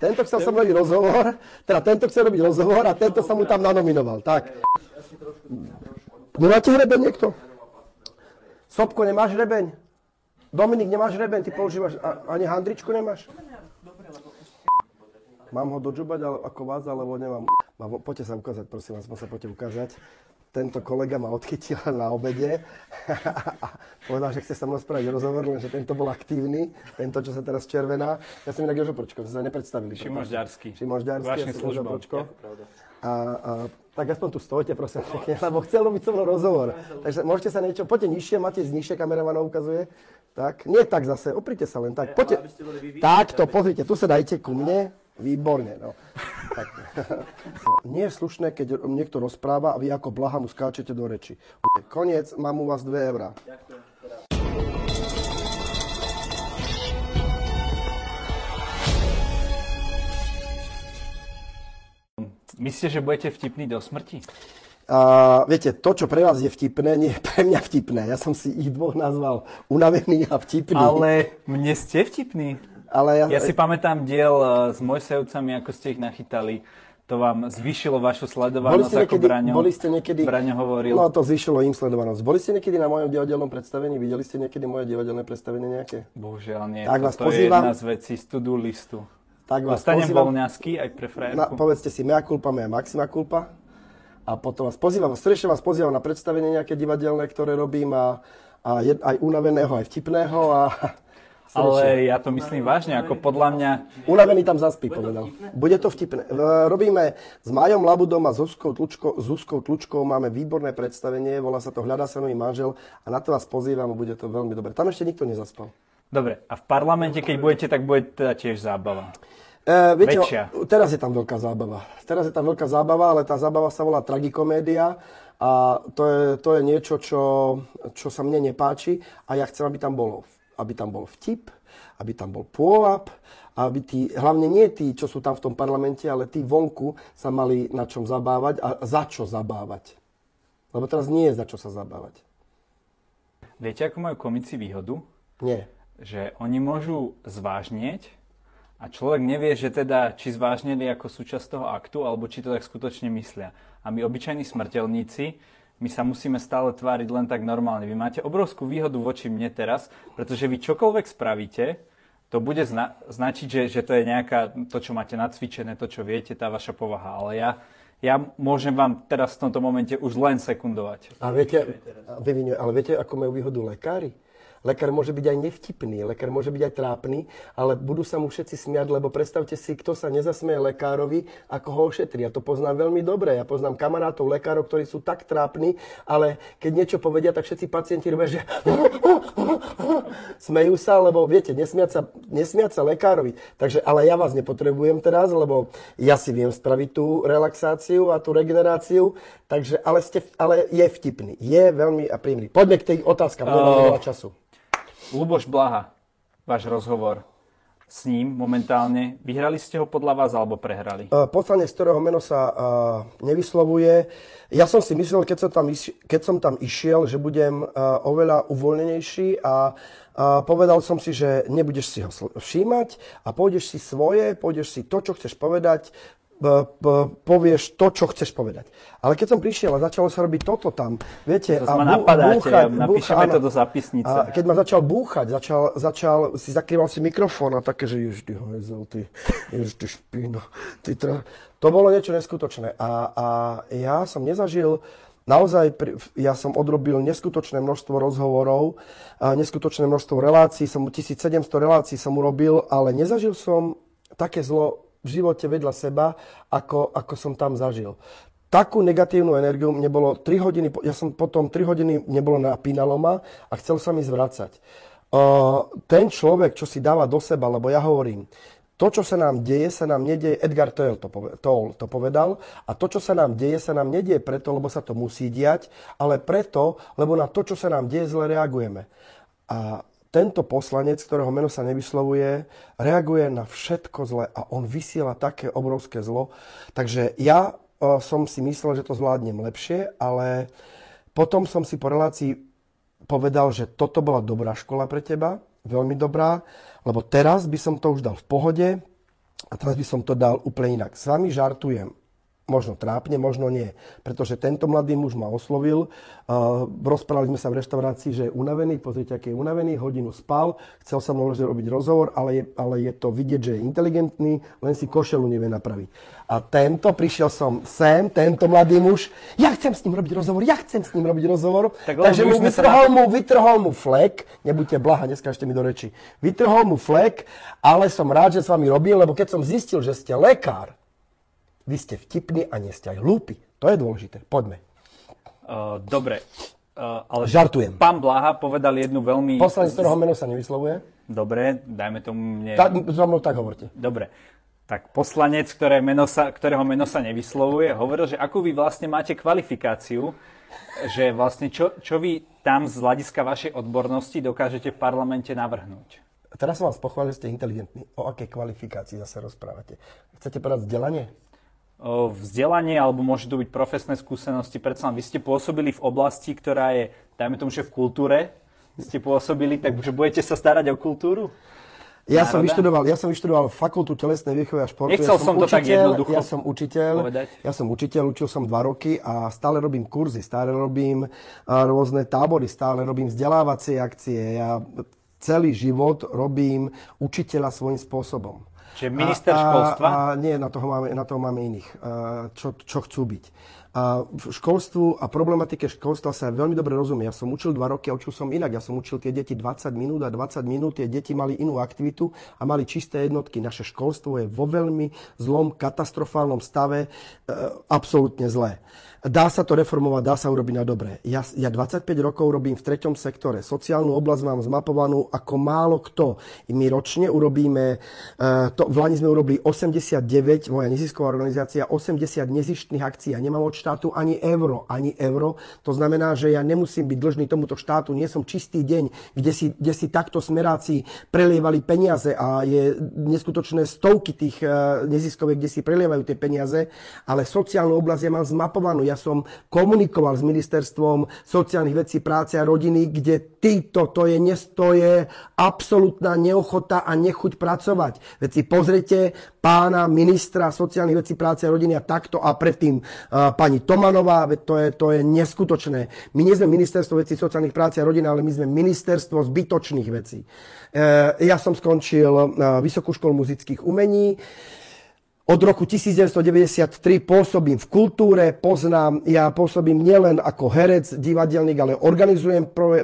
Tento chcel som robiť rozhovor, teda tento chce robiť rozhovor a tento sa mu tam nanominoval. Tak. Nemáte hrebeň niekto? Sobko, nemáš hrebeň? Dominik, nemáš hrebeň? Ty používaš, a, ani handričku nemáš? Mám ho dodžubať ale, ako vás, alebo nemám? Mám, poďte sa ukázať, prosím vás, poďte ukázať. Tento kolega ma odchytil na obede a povedal, že chce sa mnou spraviť rozhovor, lenže tento bol aktívny, tento, čo sa teraz červená. Ja som inak Jožo Pročko, to sa nepredstavili. Šimon Žďarský. Šimon Žďarský, Vážne ja som Jožo. Pročko. A, a, tak aspoň tu stojte, prosím, pekne, lebo chcel robiť so mnou rozhovor. Takže môžete sa niečo, poďte nižšie, máte z nižšie kameramanov ukazuje. Tak, nie tak zase, oprite sa len tak. Poďte, takto, pozrite, tu sa dajte ku mne. Výborne, no. Tak. Nie je slušné, keď niekto rozpráva a vy ako blaha mu skáčete do reči. Koniec, mám u vás 2 eurá. Myslíte, že budete vtipný do smrti? A viete, to, čo pre vás je vtipné, nie je pre mňa vtipné. Ja som si ich dvoch nazval unavený a vtipný. Ale mne ste vtipní. Ale ja, Ja si pamätám diel eh, s Mojsejovcami, ako ste ich nachytali. To vám zvýšilo vašu boli sledovanosť, ako niekedy, Braňo, boli ste niekedy... Braňo hovoril. No to zvýšilo im sledovanosť. Boli ste niekedy na mojom divadelnom predstavení? Videli ste niekedy moje divadelné predstavenie nejaké? Bohužiaľ nie. Tak vás je pozývam. jedna z vecí z to-do listu. Tak vás Dostanem pozývam. voľňasky aj pre frajerku. Na, povedzte si mea culpa, mea maxima culpa. A potom vás pozývam, srdečne vás pozývam na predstavenie nejaké divadelné, ktoré robím a, a je, aj unaveného, aj vtipného. A, Ale ja to myslím vážne, ako podľa mňa... Unavený tam zaspí, povedal. Bude to vtipné. Robíme s Majom Labudom a Zuzkou Tlučkou, Zuzkou Tlučkou, máme výborné predstavenie, volá sa to Hľadá sa nový manžel a na to vás pozývam a bude to veľmi dobre. Tam ešte nikto nezaspal. Dobre, a v parlamente, keď budete, tak bude teda tiež zábava. E, viete, Väčšia. o- teraz je tam veľká zábava. Teraz je tam veľká zábava, ale tá zábava sa volá tragikomédia a to je, to je niečo, čo, čo sa mne nepáči a ja chcem, aby tam bolo aby tam bol vtip, aby tam bol pôvab, aby tí, hlavne nie tí, čo sú tam v tom parlamente, ale tí vonku sa mali na čom zabávať a za čo zabávať. Lebo teraz nie je za čo sa zabávať. Viete, ako majú komici výhodu? Nie. Že oni môžu zvážnieť a človek nevie, že teda či zvážnili ako súčasť toho aktu, alebo či to tak skutočne myslia. A my, obyčajní smrteľníci, my sa musíme stále tváriť len tak normálne. Vy máte obrovskú výhodu voči mne teraz, pretože vy čokoľvek spravíte, to bude zna- značiť, že, že to je nejaká, to, čo máte nacvičené, to, čo viete, tá vaša povaha. Ale ja, ja môžem vám teraz v tomto momente už len sekundovať. A viete, ale viete, ako majú výhodu lekári? Lekár môže byť aj nevtipný, lekár môže byť aj trápny, ale budú sa mu všetci smiať, lebo predstavte si, kto sa nezasmeje lekárovi, ako ho ošetrí. Ja to poznám veľmi dobre. Ja poznám kamarátov lekárov, ktorí sú tak trápni, ale keď niečo povedia, tak všetci pacienti robia, že smejú sa, lebo viete, nesmiať sa, nesmiať sa lekárovi. Takže, ale ja vás nepotrebujem teraz, lebo ja si viem spraviť tú relaxáciu a tú regeneráciu, takže, ale, ste, ale je vtipný. Je veľmi a príjemný. Poďme k tej otázkam, veľa času. Luboš Blaha, váš rozhovor s ním momentálne. Vyhrali ste ho podľa vás alebo prehrali? Uh, Poslanec, ktorého meno sa uh, nevyslovuje. Ja som si myslel, keď som tam, iš- keď som tam išiel, že budem uh, oveľa uvoľnenejší a uh, povedal som si, že nebudeš si ho všímať a pôjdeš si svoje, pôjdeš si to, čo chceš povedať, povieš to, čo chceš povedať. Ale keď som prišiel a začalo sa robiť toto tam, viete... Zas a bú- búchať- napíšeme áno. to do zápisnice. A keď ma začal búchať, začal, začal si zakrýval si mikrofón a také, že jež ty hajzel, ty, jež ty špíno, ty tra... To bolo niečo neskutočné. A, a ja som nezažil, naozaj, ja som odrobil neskutočné množstvo rozhovorov, neskutočné množstvo relácií, som 1700 relácií som urobil, ale nezažil som také zlo v živote vedľa seba, ako, ako som tam zažil takú negatívnu energiu, mne bolo 3 hodiny, ja som potom 3 hodiny nebolo napínalo ma a chcel sa mi zvracať. Uh, ten človek, čo si dáva do seba, lebo ja hovorím, to, čo sa nám deje, sa nám nedieje, Edgar Toll to, to povedal, a to, čo sa nám deje, sa nám nedieje preto, lebo sa to musí diať, ale preto, lebo na to, čo sa nám deje, zle reagujeme. A tento poslanec, ktorého meno sa nevyslovuje, reaguje na všetko zle a on vysiela také obrovské zlo. Takže ja e, som si myslel, že to zvládnem lepšie, ale potom som si po relácii povedal, že toto bola dobrá škola pre teba, veľmi dobrá, lebo teraz by som to už dal v pohode, a teraz by som to dal úplne inak. S vami žartujem. Možno trápne, možno nie. Pretože tento mladý muž ma oslovil. Uh, rozprávali sme sa v reštaurácii, že je unavený. Pozrite, aký je unavený. Hodinu spal. Chcel som možno robiť rozhovor, ale je, ale je to vidieť, že je inteligentný, len si košelu nevie napraviť. A tento, prišiel som sem, tento mladý muž. Ja chcem s ním robiť rozhovor, ja chcem s ním robiť rozhovor. Tak, Takže mu vytrhol, na... mu, vytrhol mu flek. Nebuďte blaha, neskážte mi do reči. Vytrhol mu flek, ale som rád, že s vami robil, lebo keď som zistil, že ste lekár, vy ste vtipní a nie ste aj hlúpi. To je dôležité. Poďme. Uh, dobre. Uh, ale Žartujem. Pán Blaha povedal jednu veľmi... Poslanec, ktorého meno sa nevyslovuje. Dobre, dajme tomu mne... Tak, za mnou tak hovorte. Dobre. Tak poslanec, ktoré meno sa, ktorého meno sa nevyslovuje, hovoril, že akú vy vlastne máte kvalifikáciu, že vlastne čo, čo vy tam z hľadiska vašej odbornosti dokážete v parlamente navrhnúť. Teraz som vás pochválil, že ste inteligentní. O akej kvalifikácii zase rozprávate? Chcete povedať vzdelanie? Vzdelanie, alebo môže to byť profesné skúsenosti. Predsa vy ste pôsobili v oblasti, ktorá je, dajme tomu, že v kultúre ste pôsobili, takže budete sa starať o kultúru? Ja som, vyštudoval, ja som vyštudoval fakultu telesnej výchovy a športu. Nechcel ja som, som to učiteľ, tak jednoducho Ja som učiteľ, povedať. ja som učiteľ, učil som dva roky a stále robím kurzy, stále robím rôzne tábory, stále robím vzdelávacie akcie. Ja celý život robím učiteľa svojím spôsobom. Čiže minister a, školstva? A, a nie, na toho máme, na toho máme iných, čo, čo chcú byť. A v školstvu a problematike školstva sa veľmi dobre rozumie. Ja som učil dva roky a učil som inak. Ja som učil tie deti 20 minút a 20 minút tie deti mali inú aktivitu a mali čisté jednotky. Naše školstvo je vo veľmi zlom, katastrofálnom stave, e, absolútne zlé. Dá sa to reformovať, dá sa urobiť na dobre. Ja, ja 25 rokov robím v treťom sektore. Sociálnu oblasť mám zmapovanú ako málo kto. My ročne urobíme, uh, to, v Lani sme urobili 89, moja nezisková organizácia, 80 nezištných akcií. Ja nemám od štátu ani euro, ani euro. To znamená, že ja nemusím byť dlžný tomuto štátu. Nie som čistý deň, kde si, kde si takto smeráci prelievali peniaze a je neskutočné stovky tých uh, neziskoviek, kde si prelievajú tie peniaze, ale sociálnu oblasť ja mám zmapovanú ja som komunikoval s ministerstvom sociálnych vecí, práce a rodiny, kde týto, to je, to je absolútna neochota a nechuť pracovať. Veď si pozrite pána ministra sociálnych vecí, práce a rodiny a takto a predtým uh, pani Tomanová, to je, to je neskutočné. My nie sme ministerstvo vecí sociálnych práce a rodiny, ale my sme ministerstvo zbytočných vecí. Uh, ja som skončil uh, Vysokú školu muzických umení. Od roku 1993 pôsobím v kultúre, poznám, ja pôsobím nielen ako herec, divadelník, ale organizujem pro, uh,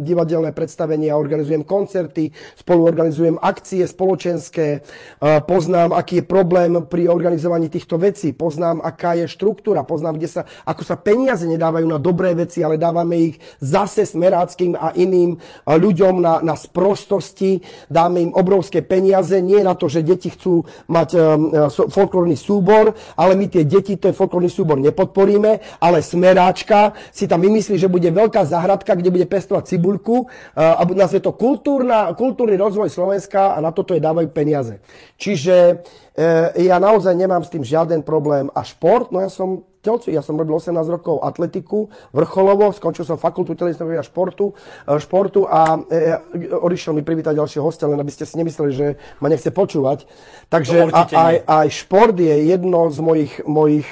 divadelné predstavenia, organizujem koncerty, spolu organizujem akcie spoločenské, uh, poznám, aký je problém pri organizovaní týchto vecí, poznám, aká je štruktúra, poznám, kde sa, ako sa peniaze nedávajú na dobré veci, ale dávame ich zase smeráckým a iným uh, ľuďom na, na sprostosti, dáme im obrovské peniaze, nie na to, že deti chcú mať uh, folklórny súbor, ale my tie deti, je folklórny súbor, nepodporíme, ale smeráčka si tam vymyslí, že bude veľká zahradka, kde bude pestovať cibuľku a nazve to kultúrna, kultúrny rozvoj Slovenska a na toto je dávajú peniaze. Čiže e, ja naozaj nemám s tým žiaden problém. A šport, no ja som telci. Ja som robil 18 rokov atletiku vrcholovo, skončil som fakultu telesného a športu, e, športu a e, e, odišiel mi privítať ďalšieho hostia, len aby ste si nemysleli, že ma nechce počúvať. Takže aj, aj šport je jedno z mojich, mojich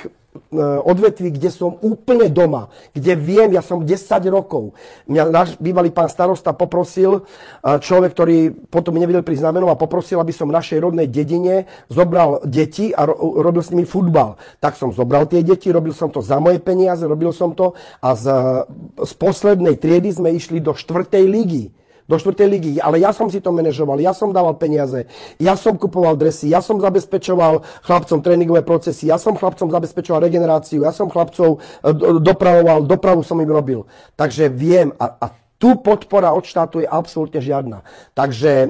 odvetví, kde som úplne doma, kde viem, ja som 10 rokov. Mňa náš bývalý pán starosta poprosil, e, človek, ktorý potom mi nevedel prísť znamenom a poprosil, aby som v našej rodnej dedine zobral deti a ro- robil s nimi futbal. Tak som zobral tie deti, robil som to za moje peniaze, robil som to a z, z poslednej triedy sme išli do štvrtej ligy do štvrtej ligy. Ale ja som si to manažoval, ja som dával peniaze, ja som kupoval dresy, ja som zabezpečoval chlapcom tréningové procesy, ja som chlapcom zabezpečoval regeneráciu, ja som chlapcov e, dopravoval, dopravu som im robil. Takže viem a, a tu podpora od štátu je absolútne žiadna. Takže e,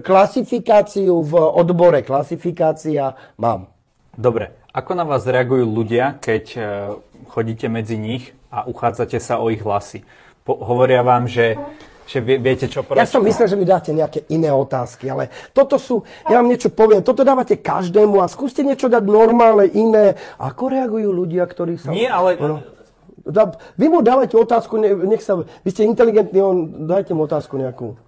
klasifikáciu v odbore, klasifikácia mám. Dobre. Ako na vás reagujú ľudia, keď e, chodíte medzi nich a uchádzate sa o ich hlasy? Po, hovoria vám, že že vie, viete, čo povedať. Ja som myslel, že mi dáte nejaké iné otázky, ale toto sú, ja vám niečo poviem, toto dávate každému a skúste niečo dať normálne, iné. Ako reagujú ľudia, ktorí sa... Nie, ale... No, vy mu dávajte otázku, nech sa... Vy ste inteligentní, on, dajte mu otázku nejakú.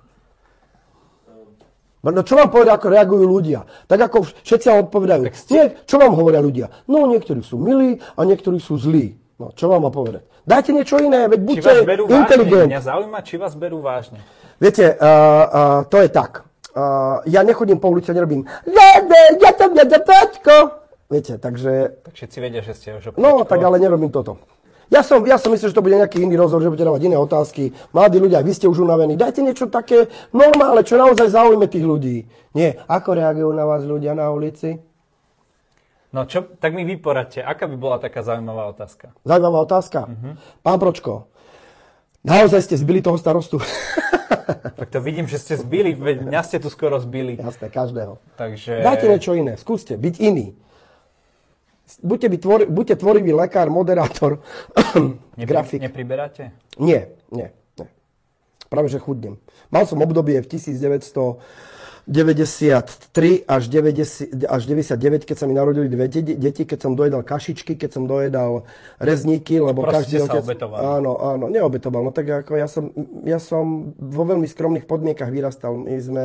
No čo vám povedia, ako reagujú ľudia? Tak ako všetci vám odpovedajú. Nie, čo vám hovoria ľudia? No niektorí sú milí a niektorí sú zlí. No, čo vám má povedať? Dajte niečo iné, veď buďte inteligent. Mňa zaujíma, či vás berú vážne. Viete, uh, uh, to je tak. Uh, ja nechodím po ulici a nerobím ja to mňa Viete, takže... Tak všetci vedia, že ste už No, tak ale nerobím toto. Ja som, ja som myslel, že to bude nejaký iný rozhovor, že budete dávať iné otázky. Mladí ľudia, vy ste už unavení. Dajte niečo také normálne, čo naozaj zaujíme tých ľudí. Nie, ako reagujú na vás ľudia na ulici? No čo, tak mi vyporadte, aká by bola taká zaujímavá otázka? Zaujímavá otázka? Uh-huh. Pán Pročko, naozaj ste zbili toho starostu? tak to vidím, že ste zbili, mňa ste tu skoro zbili. Jasné, každého. Takže... Dajte niečo iné, skúste byť iný buďte, by tvor, buďte tvorivý lekár, moderátor, Nepri, grafik. Nepriberáte? Nie, nie, nie. Práve, že chudnem. Mal som obdobie v 1900 93 až, 90, až 99, keď sa mi narodili dve deti, keď som dojedal kašičky, keď som dojedal rezníky, lebo Proste každý otec... obetoval. Áno, áno, neobetoval. No tak ako ja som, ja som vo veľmi skromných podmienkach vyrastal. My sme,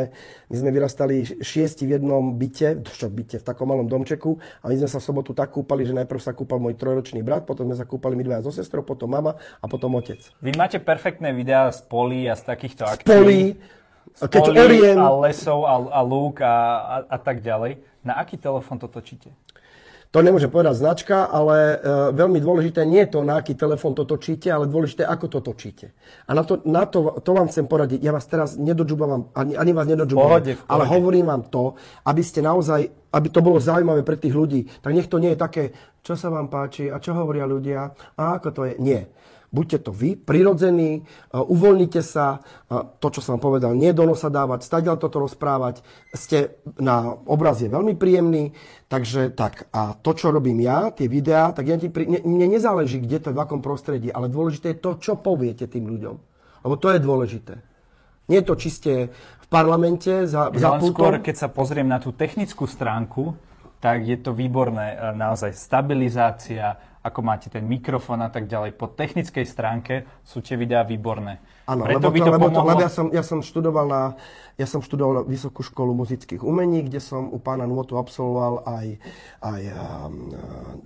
my sme vyrastali šiesti v jednom byte, čo byte, v takom malom domčeku a my sme sa v sobotu tak kúpali, že najprv sa kúpal môj trojročný brat, potom sme sa kúpali my dvaja so sestrou, potom mama a potom otec. Vy máte perfektné videá z polí a z takýchto akcií. Z polí, keď oriem... a lesov a, a lúk a, a, a tak ďalej. Na aký telefón to točíte? To nemôžem povedať značka, ale e, veľmi dôležité nie je to, na aký telefón to točíte, ale dôležité, ako to točíte. A na to, na to, to vám chcem poradiť. Ja vás teraz nedodžubávam, ani, ani vás nedodžubávam, pohode, ale hovorím vám to, aby ste naozaj, aby to bolo zaujímavé pre tých ľudí. Tak nech to nie je také, čo sa vám páči a čo hovoria ľudia a ako to je. Nie buďte to vy, prirodzení, e, uvoľnite sa, e, to, čo som vám povedal, nie do nosa dávať, stadiaľ toto rozprávať, ste na obraz je veľmi príjemný, takže tak. A to, čo robím ja, tie videá, tak ja ti, mne nezáleží, kde to je, v akom prostredí, ale dôležité je to, čo poviete tým ľuďom. Lebo to je dôležité. Nie je to čiste v parlamente za, za skôr, keď sa pozriem na tú technickú stránku, tak je to výborné. E, naozaj stabilizácia, ako máte ten mikrofón a tak ďalej. Po technickej stránke sú tie videá výborné. Áno, lebo, to, to, lebo, pomohlo... to, lebo ja, som, ja som študoval na ja som študoval Vysokú školu muzických umení, kde som u pána Nôtu absolvoval aj, aj um,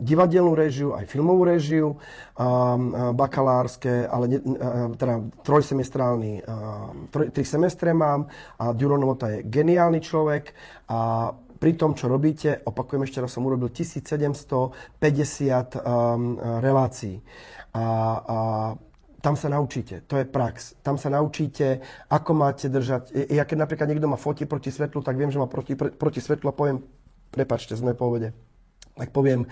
divadelnú režiu, aj filmovú režiu, um, bakalárske, ale ne, uh, teda trojsemestrálny, um, troj, tri semestre mám a Duro Novota je geniálny človek a pri tom, čo robíte, opakujem ešte raz, som urobil 1750 um, relácií. A, a tam sa naučíte, to je prax. Tam sa naučíte, ako máte držať. Ja keď napríklad niekto ma fotí proti svetlu, tak viem, že má proti, proti svetlu a poviem, prepačte, sme povede tak poviem,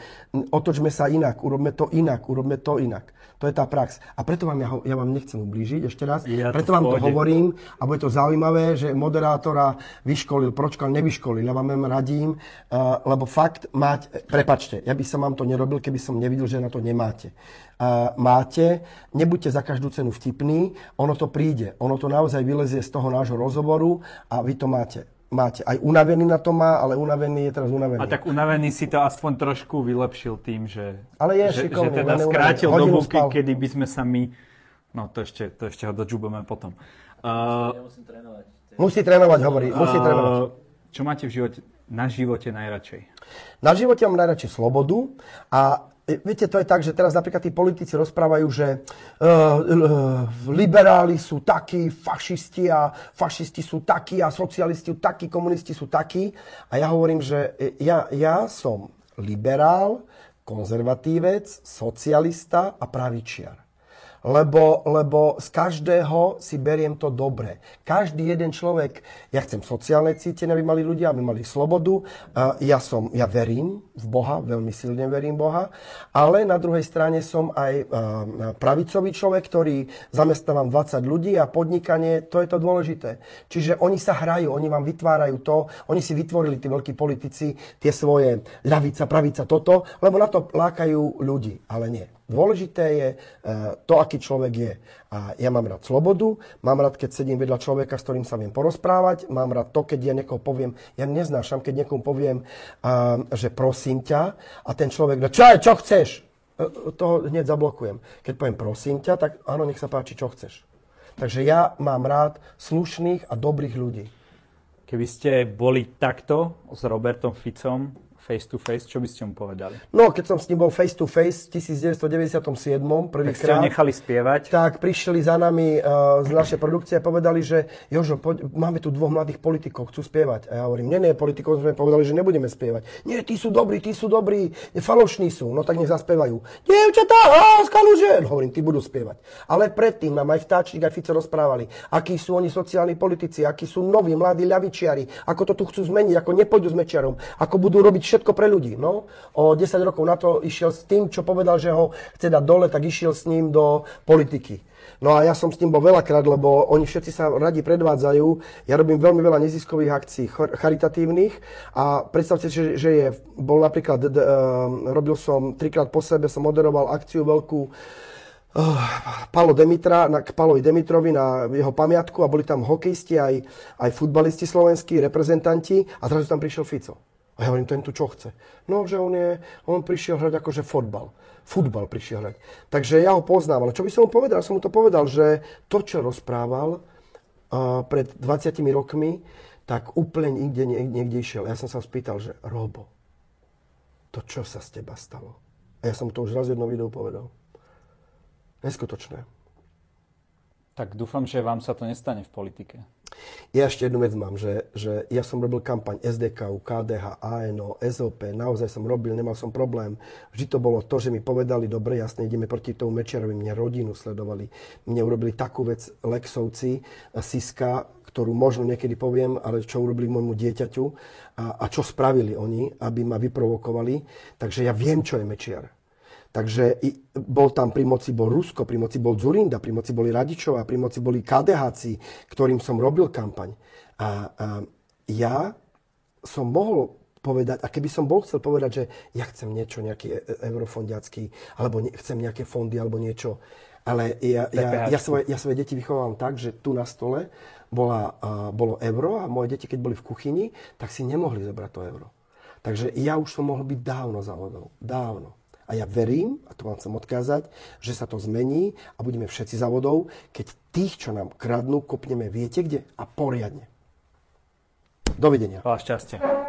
otočme sa inak, urobme to inak, urobme to inak. To je tá prax. A preto vám ja, ja vám nechcem ublížiť ešte raz. Ja preto vám to hovorím a bude to zaujímavé, že moderátora vyškolil, pročka nevyškolil. Ja vám radím, uh, lebo fakt mať, prepačte, ja by som vám to nerobil, keby som nevidel, že na to nemáte. Uh, máte, nebuďte za každú cenu vtipný, ono to príde. Ono to naozaj vylezie z toho nášho rozhovoru a vy to máte máte. Aj unavený na to má, ale unavený je teraz unavený. A tak unavený si to aspoň trošku vylepšil tým, že, ale je že, šikovný, že teda skrátil dobu, spal. kedy by sme sa my... No to ešte, to ešte ho dožubeme potom. Uh, trénovať. Musí trénovať, hovorí. Musí uh, trénovať. Čo máte v živote, na živote najradšej? Na živote mám najradšej slobodu a viete, to je tak, že teraz napríklad tí politici rozprávajú, že uh, uh, liberáli sú takí, fašisti a fašisti sú takí a socialisti sú takí, komunisti sú takí. A ja hovorím, že ja, ja som liberál, konzervatívec, socialista a pravičiar lebo, lebo z každého si beriem to dobre. Každý jeden človek, ja chcem sociálne cítenie, aby mali ľudia, aby mali slobodu. Ja, som, ja verím v Boha, veľmi silne verím Boha, ale na druhej strane som aj pravicový človek, ktorý zamestnávam 20 ľudí a podnikanie, to je to dôležité. Čiže oni sa hrajú, oni vám vytvárajú to, oni si vytvorili, tí veľkí politici, tie svoje ľavica, pravica, toto, lebo na to lákajú ľudí, ale nie. Dôležité je eh, to, aký človek je. A ja mám rád slobodu, mám rád, keď sedím vedľa človeka, s ktorým sa viem porozprávať, mám rád to, keď ja niekoho poviem, ja neznášam, keď niekomu poviem, že prosím ťa a ten človek, čo je, čo chceš? Eh, to hneď zablokujem. Keď poviem prosím ťa, tak áno, nech sa páči, čo chceš. Takže ja mám rád slušných a dobrých ľudí. Keby ste boli takto s Robertom Ficom face to face, čo by ste mu povedali? No, keď som s ním bol face to face v 1997. prvýkrát. Tak nechali spievať? Tak prišli za nami uh, z našej produkcie a povedali, že Jožo, poď, máme tu dvoch mladých politikov, chcú spievať. A ja hovorím, nie, nie, politikov sme povedali, že nebudeme spievať. Nie, tí sú dobrí, tí sú dobrí, falošní sú, no tak nech zaspievajú. Dievčatá, skaluže! No, hovorím, tí budú spievať. Ale predtým nám aj Vtáčnik, aj Fico rozprávali, akí sú oni sociálni politici, akí sú noví, mladí ľavičiari, ako to tu chcú zmeniť, ako nepôjdu s Mečiarom, ako budú robiť všetko pre ľudí. No, o 10 rokov na to išiel s tým, čo povedal, že ho chce dať dole, tak išiel s ním do politiky. No a ja som s tým bol veľakrát, lebo oni všetci sa radi predvádzajú. Ja robím veľmi veľa neziskových akcií, charitatívnych a predstavte si, že, je, bol napríklad, d, robil som trikrát po sebe, som moderoval akciu veľkú uh, Palo Demitra, na, k Palovi Demitrovi na jeho pamiatku a boli tam hokejisti, aj, aj futbalisti slovenskí, reprezentanti a zrazu tam prišiel Fico. A ja hovorím, ten tu čo chce? No, že on, je, on prišiel hrať akože fotbal. Futbal prišiel hrať. Takže ja ho poznám, ale čo by som mu povedal? Som mu to povedal, že to, čo rozprával uh, pred 20 rokmi, tak úplne nikde niekde išiel. Ja som sa spýtal, že Robo, to čo sa z teba stalo? A ja som to už raz v jednom videu povedal. Neskutočné. Tak dúfam, že vám sa to nestane v politike. Ja ešte jednu vec mám, že, že ja som robil kampaň SDK, KDH, ANO, SOP, naozaj som robil, nemal som problém. Vždy to bolo to, že mi povedali, dobre, jasne, ideme proti tomu Mečiarovi, mne rodinu sledovali. Mne urobili takú vec Lexovci, Siska, ktorú možno niekedy poviem, ale čo urobili môjmu dieťaťu a, a čo spravili oni, aby ma vyprovokovali. Takže ja viem, čo je Mečiar. Takže bol tam pri moci bol Rusko, pri moci bol Zurinda, pri moci boli Radičová, pri moci boli KDHci, ktorým som robil kampaň. A, a ja som mohol povedať, a keby som bol chcel povedať, že ja chcem niečo, nejaký e, e, eurofondiacký, alebo ne, chcem nejaké fondy, alebo niečo, ale ja, ja, ja, svoje, ja svoje deti vychovám tak, že tu na stole bola, uh, bolo euro a moje deti, keď boli v kuchyni, tak si nemohli zobrať to euro. Takže ja už som mohol byť dávno za vodou. Dávno. A ja verím, a to vám chcem odkázať, že sa to zmení a budeme všetci za vodou, keď tých, čo nám kradnú, kopneme viete kde a poriadne. Dovidenia. Veľa šťastia.